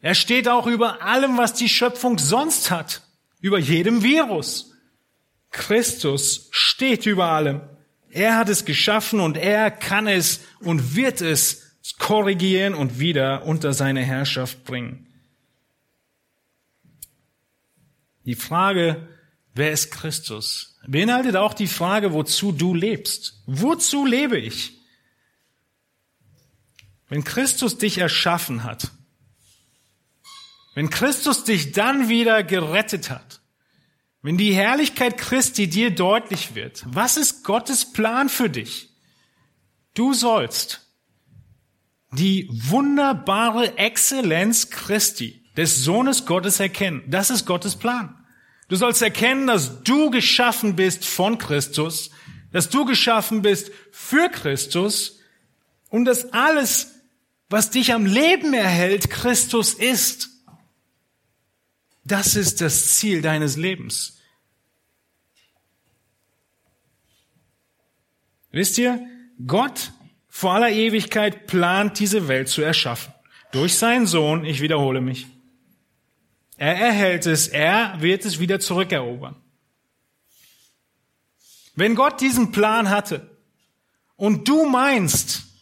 Er steht auch über allem, was die Schöpfung sonst hat, über jedem Virus. Christus steht über allem. Er hat es geschaffen und er kann es und wird es korrigieren und wieder unter seine Herrschaft bringen. Die Frage, wer ist Christus, beinhaltet auch die Frage, wozu du lebst. Wozu lebe ich? Wenn Christus dich erschaffen hat, wenn Christus dich dann wieder gerettet hat, wenn die Herrlichkeit Christi dir deutlich wird, was ist Gottes Plan für dich? Du sollst die wunderbare Exzellenz Christi, des Sohnes Gottes erkennen. Das ist Gottes Plan. Du sollst erkennen, dass du geschaffen bist von Christus, dass du geschaffen bist für Christus und dass alles was dich am Leben erhält, Christus ist. Das ist das Ziel deines Lebens. Wisst ihr, Gott vor aller Ewigkeit plant diese Welt zu erschaffen. Durch seinen Sohn, ich wiederhole mich. Er erhält es, er wird es wieder zurückerobern. Wenn Gott diesen Plan hatte und du meinst,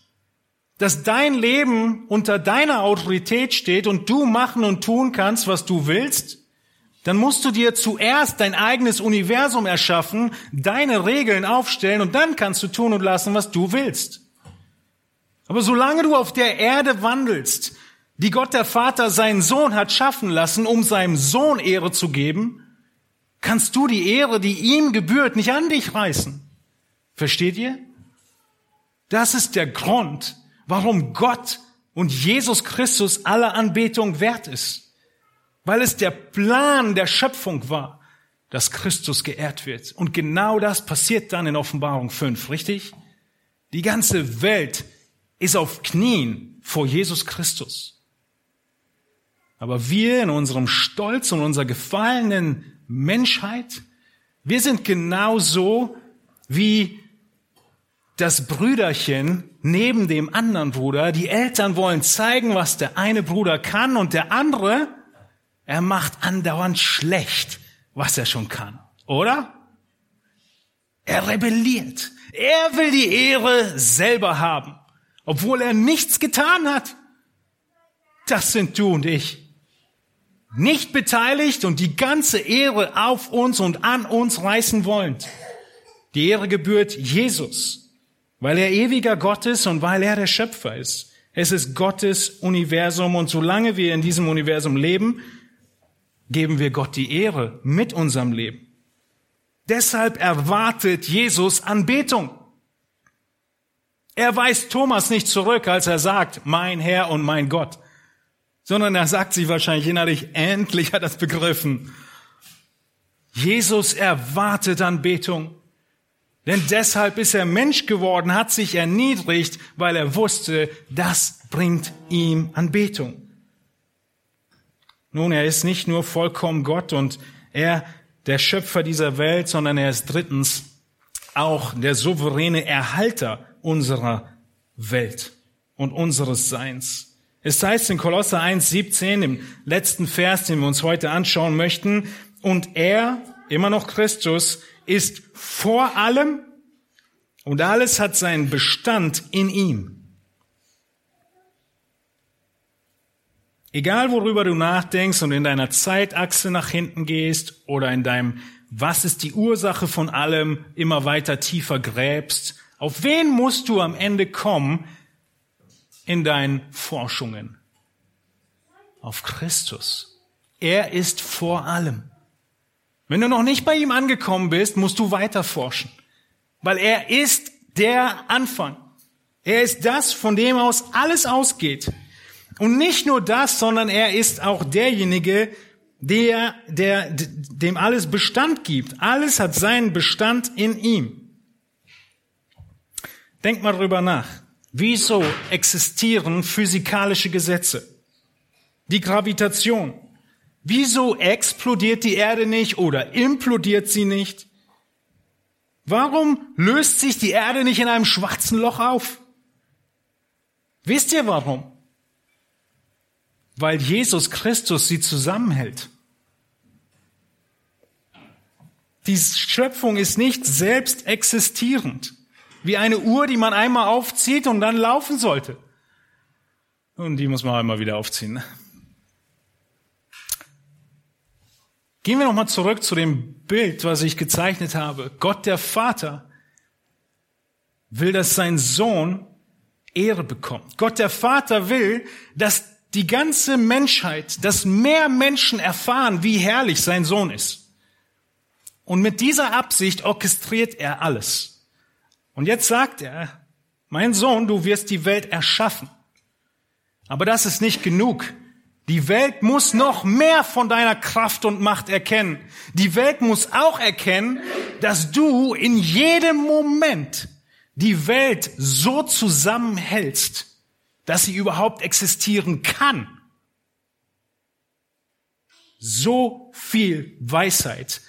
dass dein Leben unter deiner Autorität steht und du machen und tun kannst, was du willst, dann musst du dir zuerst dein eigenes Universum erschaffen, deine Regeln aufstellen und dann kannst du tun und lassen, was du willst. Aber solange du auf der Erde wandelst, die Gott der Vater seinen Sohn hat schaffen lassen, um seinem Sohn Ehre zu geben, kannst du die Ehre, die ihm gebührt, nicht an dich reißen. Versteht ihr? Das ist der Grund, warum Gott und Jesus Christus aller Anbetung wert ist. Weil es der Plan der Schöpfung war, dass Christus geehrt wird. Und genau das passiert dann in Offenbarung 5, richtig? Die ganze Welt ist auf Knien vor Jesus Christus. Aber wir in unserem Stolz und unserer gefallenen Menschheit, wir sind genauso wie das Brüderchen neben dem anderen Bruder. Die Eltern wollen zeigen, was der eine Bruder kann und der andere, er macht andauernd schlecht, was er schon kann. Oder? Er rebelliert. Er will die Ehre selber haben, obwohl er nichts getan hat. Das sind du und ich. Nicht beteiligt und die ganze Ehre auf uns und an uns reißen wollend. Die Ehre gebührt Jesus, weil er ewiger Gott ist und weil er der Schöpfer ist. Es ist Gottes Universum und solange wir in diesem Universum leben, geben wir Gott die Ehre mit unserem Leben. Deshalb erwartet Jesus Anbetung. Er weist Thomas nicht zurück, als er sagt, mein Herr und mein Gott, sondern er sagt sich wahrscheinlich innerlich, endlich hat er es begriffen. Jesus erwartet Anbetung. Denn deshalb ist er Mensch geworden, hat sich erniedrigt, weil er wusste, das bringt ihm Anbetung. Nun, er ist nicht nur vollkommen Gott und er der Schöpfer dieser Welt, sondern er ist drittens auch der souveräne Erhalter unserer Welt und unseres Seins. Es heißt in Kolosser 1,17, im letzten Vers, den wir uns heute anschauen möchten, und er, immer noch Christus, ist vor allem und alles hat seinen Bestand in ihm. Egal worüber du nachdenkst und in deiner Zeitachse nach hinten gehst oder in deinem Was ist die Ursache von allem immer weiter tiefer gräbst, auf wen musst du am Ende kommen in deinen Forschungen? Auf Christus. Er ist vor allem. Wenn du noch nicht bei ihm angekommen bist, musst du weiter forschen, weil er ist der Anfang. Er ist das, von dem aus alles ausgeht. Und nicht nur das, sondern er ist auch derjenige, der, der, dem alles Bestand gibt. Alles hat seinen Bestand in ihm. Denk mal drüber nach. Wieso existieren physikalische Gesetze? Die Gravitation. Wieso explodiert die Erde nicht oder implodiert sie nicht? Warum löst sich die Erde nicht in einem schwarzen Loch auf? Wisst ihr warum? weil Jesus Christus sie zusammenhält. Die Schöpfung ist nicht selbst existierend, wie eine Uhr, die man einmal aufzieht und dann laufen sollte. Und die muss man einmal wieder aufziehen. Gehen wir nochmal zurück zu dem Bild, was ich gezeichnet habe. Gott der Vater will, dass sein Sohn Ehre bekommt. Gott der Vater will, dass die ganze Menschheit, dass mehr Menschen erfahren, wie herrlich sein Sohn ist. Und mit dieser Absicht orchestriert er alles. Und jetzt sagt er, mein Sohn, du wirst die Welt erschaffen. Aber das ist nicht genug. Die Welt muss noch mehr von deiner Kraft und Macht erkennen. Die Welt muss auch erkennen, dass du in jedem Moment die Welt so zusammenhältst, dass sie überhaupt existieren kann. So viel Weisheit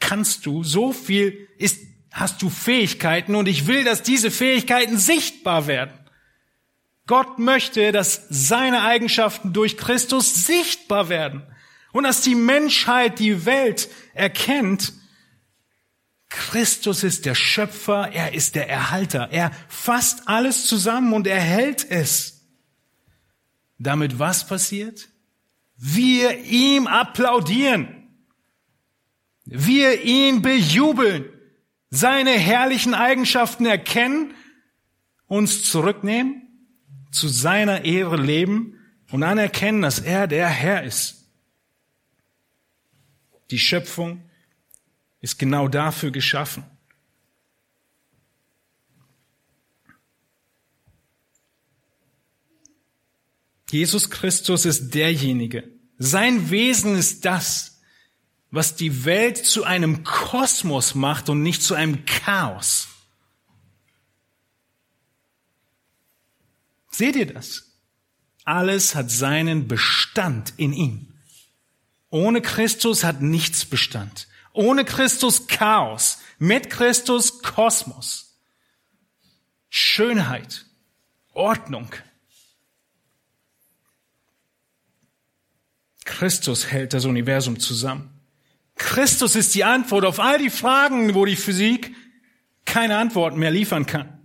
kannst du, so viel ist, hast du Fähigkeiten und ich will, dass diese Fähigkeiten sichtbar werden. Gott möchte, dass seine Eigenschaften durch Christus sichtbar werden und dass die Menschheit, die Welt erkennt, Christus ist der Schöpfer, er ist der Erhalter. Er fasst alles zusammen und erhält es. Damit was passiert? Wir ihm applaudieren. Wir ihn bejubeln, seine herrlichen Eigenschaften erkennen, uns zurücknehmen, zu seiner Ehre leben und anerkennen, dass er der Herr ist. Die Schöpfung ist genau dafür geschaffen. Jesus Christus ist derjenige. Sein Wesen ist das, was die Welt zu einem Kosmos macht und nicht zu einem Chaos. Seht ihr das? Alles hat seinen Bestand in ihm. Ohne Christus hat nichts Bestand. Ohne Christus Chaos. Mit Christus Kosmos. Schönheit. Ordnung. Christus hält das Universum zusammen. Christus ist die Antwort auf all die Fragen, wo die Physik keine Antworten mehr liefern kann.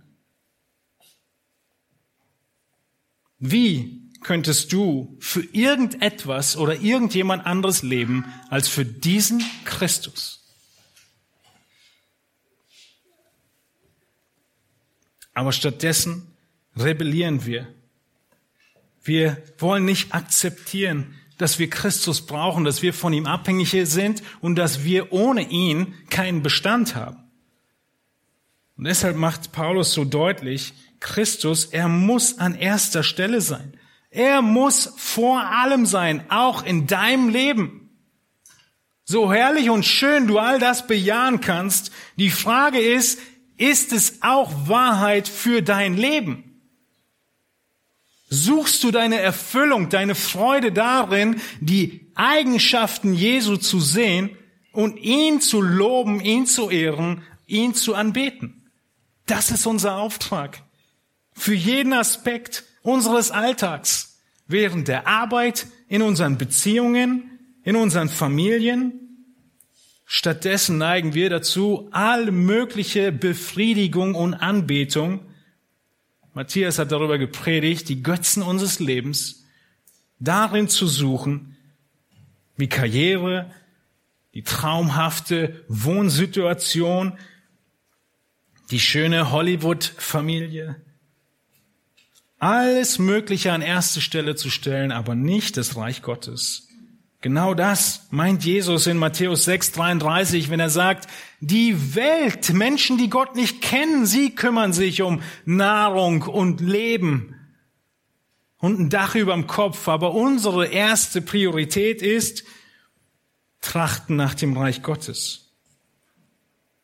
Wie könntest du für irgendetwas oder irgendjemand anderes leben als für diesen Christus? Aber stattdessen rebellieren wir. Wir wollen nicht akzeptieren, dass wir Christus brauchen, dass wir von ihm abhängig sind und dass wir ohne ihn keinen Bestand haben. Und deshalb macht Paulus so deutlich, Christus, er muss an erster Stelle sein. Er muss vor allem sein, auch in deinem Leben. So herrlich und schön du all das bejahen kannst, die Frage ist, ist es auch Wahrheit für dein Leben? Suchst du deine Erfüllung, deine Freude darin, die Eigenschaften Jesu zu sehen und ihn zu loben, ihn zu ehren, ihn zu anbeten? Das ist unser Auftrag. Für jeden Aspekt unseres Alltags. Während der Arbeit, in unseren Beziehungen, in unseren Familien. Stattdessen neigen wir dazu, all mögliche Befriedigung und Anbetung Matthias hat darüber gepredigt, die Götzen unseres Lebens darin zu suchen, wie Karriere, die traumhafte Wohnsituation, die schöne Hollywood-Familie, alles Mögliche an erste Stelle zu stellen, aber nicht das Reich Gottes. Genau das meint Jesus in Matthäus 6, 33, wenn er sagt, die Welt, Menschen, die Gott nicht kennen, sie kümmern sich um Nahrung und Leben und ein Dach überm Kopf. Aber unsere erste Priorität ist, trachten nach dem Reich Gottes.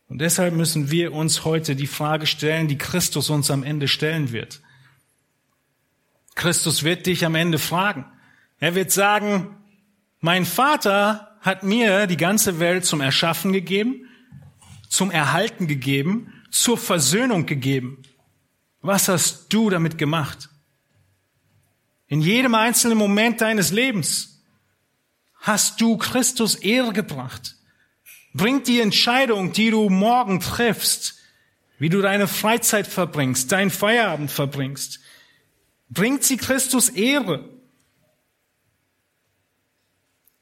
Und deshalb müssen wir uns heute die Frage stellen, die Christus uns am Ende stellen wird. Christus wird dich am Ende fragen. Er wird sagen, mein Vater hat mir die ganze Welt zum Erschaffen gegeben, zum Erhalten gegeben, zur Versöhnung gegeben. Was hast du damit gemacht? In jedem einzelnen Moment deines Lebens hast du Christus Ehre gebracht. Bringt die Entscheidung, die du morgen triffst, wie du deine Freizeit verbringst, deinen Feierabend verbringst, bringt sie Christus Ehre.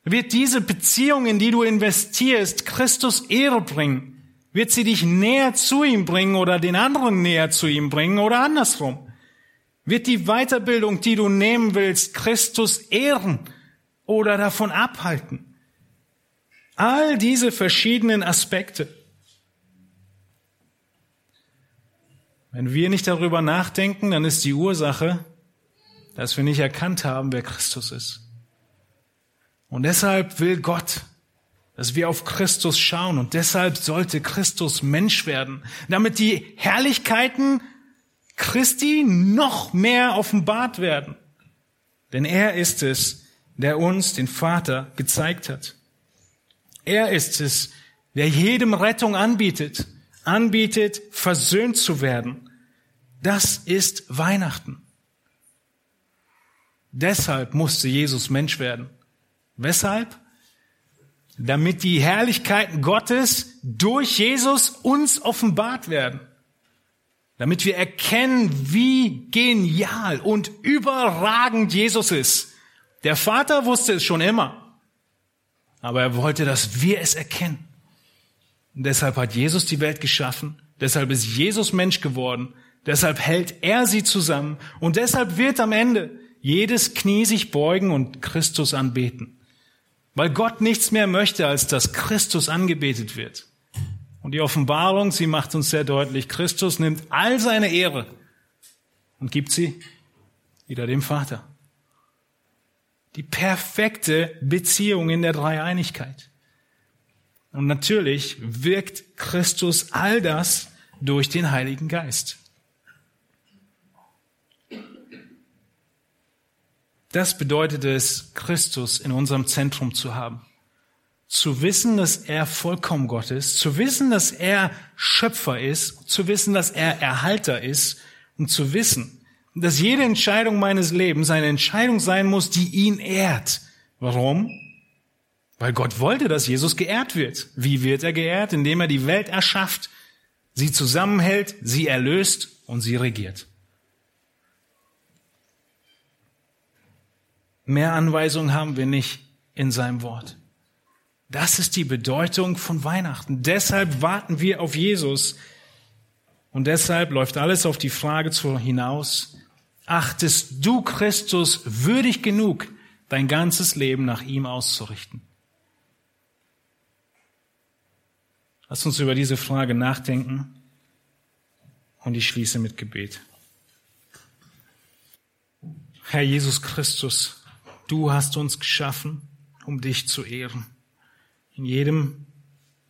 Wird diese Beziehung, in die du investierst, Christus Ehre bringen? Wird sie dich näher zu ihm bringen oder den anderen näher zu ihm bringen oder andersrum? Wird die Weiterbildung, die du nehmen willst, Christus ehren oder davon abhalten? All diese verschiedenen Aspekte. Wenn wir nicht darüber nachdenken, dann ist die Ursache, dass wir nicht erkannt haben, wer Christus ist. Und deshalb will Gott, dass wir auf Christus schauen. Und deshalb sollte Christus Mensch werden, damit die Herrlichkeiten Christi noch mehr offenbart werden. Denn er ist es, der uns den Vater gezeigt hat. Er ist es, der jedem Rettung anbietet, anbietet, versöhnt zu werden. Das ist Weihnachten. Deshalb musste Jesus Mensch werden. Weshalb? Damit die Herrlichkeiten Gottes durch Jesus uns offenbart werden. Damit wir erkennen, wie genial und überragend Jesus ist. Der Vater wusste es schon immer. Aber er wollte, dass wir es erkennen. Deshalb hat Jesus die Welt geschaffen. Deshalb ist Jesus Mensch geworden. Deshalb hält er sie zusammen. Und deshalb wird am Ende jedes Knie sich beugen und Christus anbeten. Weil Gott nichts mehr möchte, als dass Christus angebetet wird. Und die Offenbarung, sie macht uns sehr deutlich, Christus nimmt all seine Ehre und gibt sie wieder dem Vater. Die perfekte Beziehung in der Dreieinigkeit. Und natürlich wirkt Christus all das durch den Heiligen Geist. Das bedeutet es, Christus in unserem Zentrum zu haben. Zu wissen, dass er vollkommen Gott ist, zu wissen, dass er Schöpfer ist, zu wissen, dass er Erhalter ist und zu wissen, dass jede Entscheidung meines Lebens eine Entscheidung sein muss, die ihn ehrt. Warum? Weil Gott wollte, dass Jesus geehrt wird. Wie wird er geehrt? Indem er die Welt erschafft, sie zusammenhält, sie erlöst und sie regiert. Mehr Anweisungen haben wir nicht in seinem Wort. Das ist die Bedeutung von Weihnachten. Deshalb warten wir auf Jesus. Und deshalb läuft alles auf die Frage hinaus, achtest du Christus würdig genug, dein ganzes Leben nach ihm auszurichten? Lass uns über diese Frage nachdenken und ich schließe mit Gebet. Herr Jesus Christus, du hast uns geschaffen, um dich zu ehren. In jedem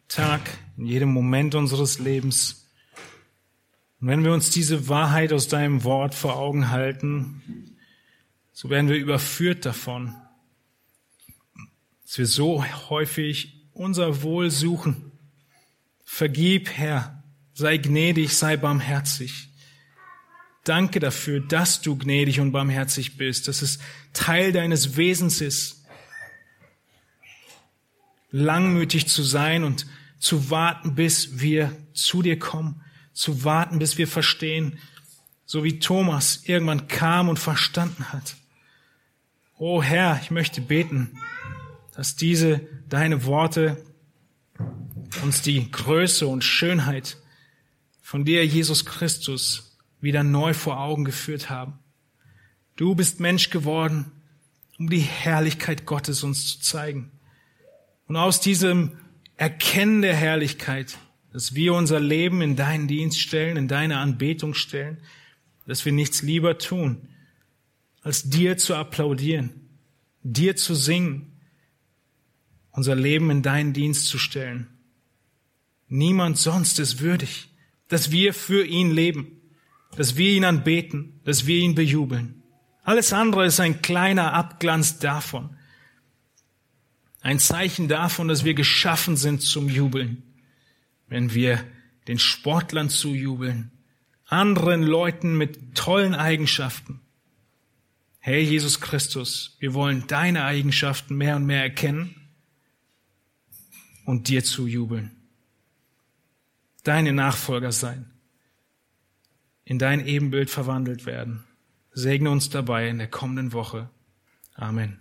Tag, in jedem Moment unseres Lebens. Und wenn wir uns diese Wahrheit aus deinem Wort vor Augen halten, so werden wir überführt davon, dass wir so häufig unser Wohl suchen Vergib, Herr, sei gnädig, sei barmherzig. Danke dafür, dass du gnädig und barmherzig bist, dass es Teil deines Wesens ist, langmütig zu sein und zu warten, bis wir zu dir kommen, zu warten, bis wir verstehen, so wie Thomas irgendwann kam und verstanden hat. O Herr, ich möchte beten, dass diese deine Worte uns die Größe und Schönheit von dir, Jesus Christus, wieder neu vor Augen geführt haben. Du bist Mensch geworden, um die Herrlichkeit Gottes uns zu zeigen. Und aus diesem Erkennen der Herrlichkeit, dass wir unser Leben in deinen Dienst stellen, in deine Anbetung stellen, dass wir nichts lieber tun, als dir zu applaudieren, dir zu singen, unser Leben in deinen Dienst zu stellen Niemand sonst ist würdig, dass wir für ihn leben, dass wir ihn anbeten, dass wir ihn bejubeln. Alles andere ist ein kleiner Abglanz davon. Ein Zeichen davon, dass wir geschaffen sind zum Jubeln. Wenn wir den Sportlern zujubeln, anderen Leuten mit tollen Eigenschaften. Hey Jesus Christus, wir wollen deine Eigenschaften mehr und mehr erkennen und dir zujubeln deine Nachfolger sein, in dein Ebenbild verwandelt werden. Segne uns dabei in der kommenden Woche. Amen.